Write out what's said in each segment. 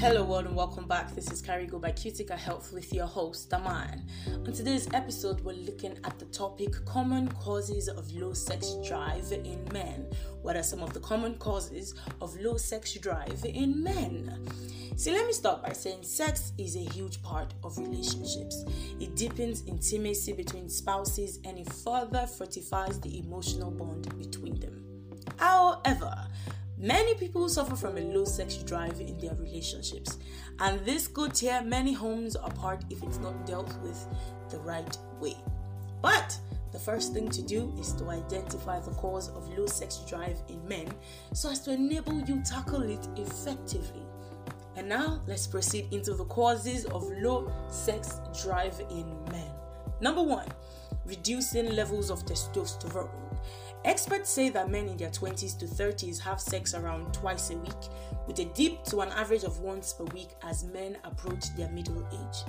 Hello, world, and welcome back. This is Carigo by Cutica Health with your host, Daman. On today's episode, we're looking at the topic common causes of low sex drive in men. What are some of the common causes of low sex drive in men? See, let me start by saying sex is a huge part of relationships. It deepens intimacy between spouses and it further fortifies the emotional bond between them. However, Many people suffer from a low sex drive in their relationships, and this could tear many homes apart if it's not dealt with the right way. But the first thing to do is to identify the cause of low sex drive in men so as to enable you tackle it effectively. And now let's proceed into the causes of low sex drive in men. Number one, reducing levels of testosterone. Experts say that men in their 20s to 30s have sex around twice a week, with a dip to an average of once per week as men approach their middle age.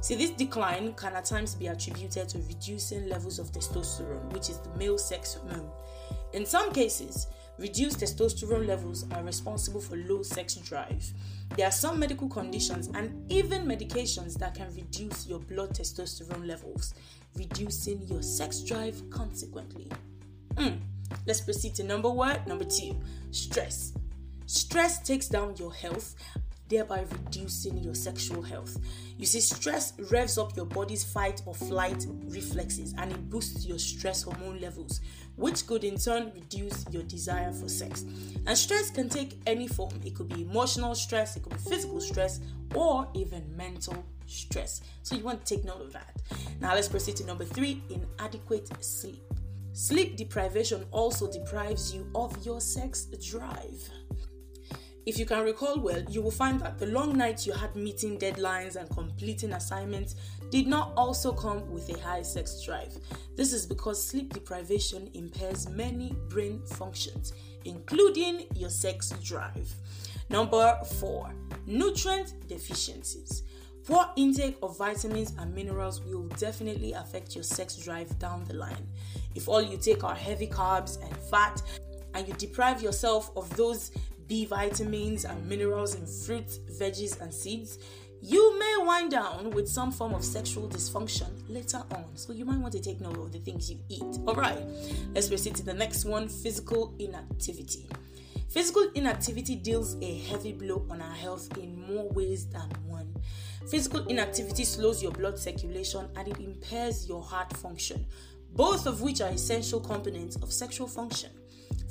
See, this decline can at times be attributed to reducing levels of testosterone, which is the male sex hormone. In some cases, reduced testosterone levels are responsible for low sex drive. There are some medical conditions and even medications that can reduce your blood testosterone levels, reducing your sex drive consequently. Mm. Let's proceed to number one. Number two, stress. Stress takes down your health, thereby reducing your sexual health. You see, stress revs up your body's fight or flight reflexes and it boosts your stress hormone levels, which could in turn reduce your desire for sex. And stress can take any form it could be emotional stress, it could be physical stress, or even mental stress. So you want to take note of that. Now, let's proceed to number three inadequate sleep. Sleep deprivation also deprives you of your sex drive. If you can recall well, you will find that the long nights you had meeting deadlines and completing assignments did not also come with a high sex drive. This is because sleep deprivation impairs many brain functions, including your sex drive. Number four, nutrient deficiencies. Poor intake of vitamins and minerals will definitely affect your sex drive down the line. If all you take are heavy carbs and fat, and you deprive yourself of those B vitamins and minerals in fruits, veggies, and seeds, you may wind down with some form of sexual dysfunction later on. So you might want to take note of the things you eat. All right, let's proceed to the next one physical inactivity. Physical inactivity deals a heavy blow on our health in more ways than one. Physical inactivity slows your blood circulation and it impairs your heart function, both of which are essential components of sexual function.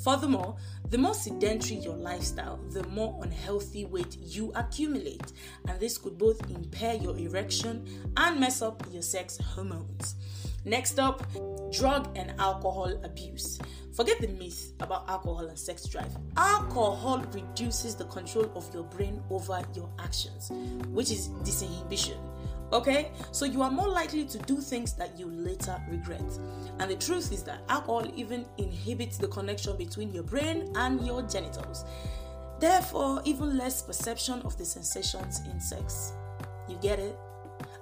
Furthermore, the more sedentary your lifestyle, the more unhealthy weight you accumulate, and this could both impair your erection and mess up your sex hormones. Next up, drug and alcohol abuse. Forget the myth about alcohol and sex drive. Alcohol reduces the control of your brain over your actions, which is disinhibition. Okay, so you are more likely to do things that you later regret. And the truth is that alcohol even inhibits the connection between your brain and your genitals. Therefore, even less perception of the sensations in sex. You get it?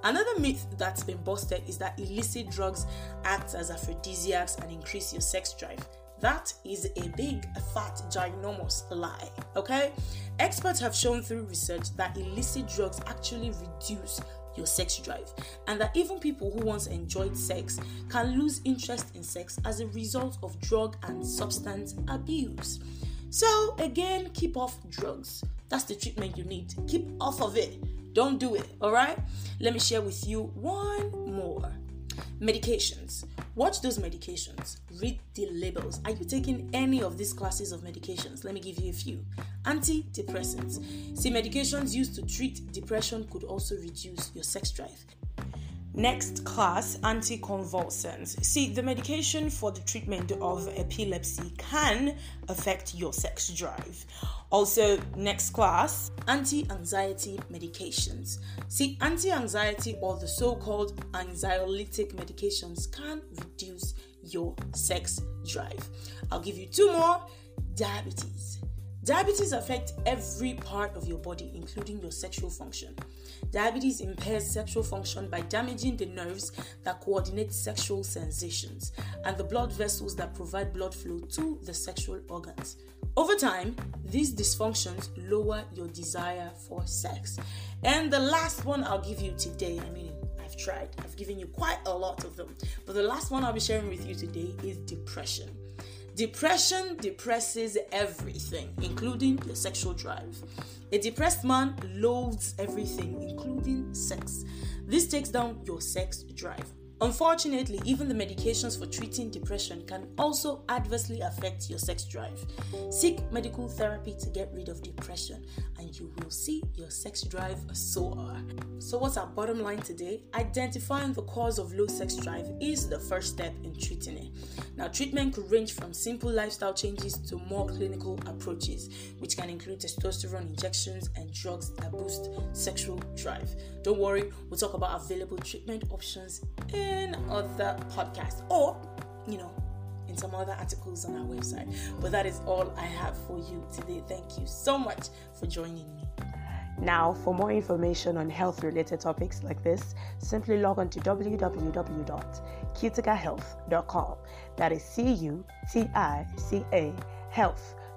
Another myth that's been busted is that illicit drugs act as aphrodisiacs and increase your sex drive. That is a big, fat, ginormous lie. Okay? Experts have shown through research that illicit drugs actually reduce your sex drive, and that even people who once enjoyed sex can lose interest in sex as a result of drug and substance abuse. So, again, keep off drugs. That's the treatment you need. Keep off of it. Don't do it, all right? Let me share with you one more. Medications. Watch those medications. Read the labels. Are you taking any of these classes of medications? Let me give you a few. Antidepressants. See, medications used to treat depression could also reduce your sex drive. Next class, anticonvulsants. See, the medication for the treatment of epilepsy can affect your sex drive. Also, next class, anti anxiety medications. See, anti anxiety or the so called anxiolytic medications can reduce your sex drive. I'll give you two more diabetes. Diabetes affects every part of your body, including your sexual function. Diabetes impairs sexual function by damaging the nerves that coordinate sexual sensations and the blood vessels that provide blood flow to the sexual organs. Over time, these dysfunctions lower your desire for sex. And the last one I'll give you today, I mean, I've tried, I've given you quite a lot of them, but the last one I'll be sharing with you today is depression. Depression depresses everything, including your sexual drive. A depressed man loathes everything, including sex. This takes down your sex drive. Unfortunately, even the medications for treating depression can also adversely affect your sex drive. Seek medical therapy to get rid of depression, and you will see your sex drive soar. So, what's our bottom line today? Identifying the cause of low sex drive is the first step in treating it. Now, treatment could range from simple lifestyle changes to more clinical approaches, which can include testosterone injections and drugs that boost sexual drive. Don't worry, we'll talk about available treatment options in other podcasts or, you know, in some other articles on our website. But that is all I have for you today. Thank you so much for joining me. Now, for more information on health related topics like this, simply log on to www.cuticahealth.com. That is C U T I C A health.com.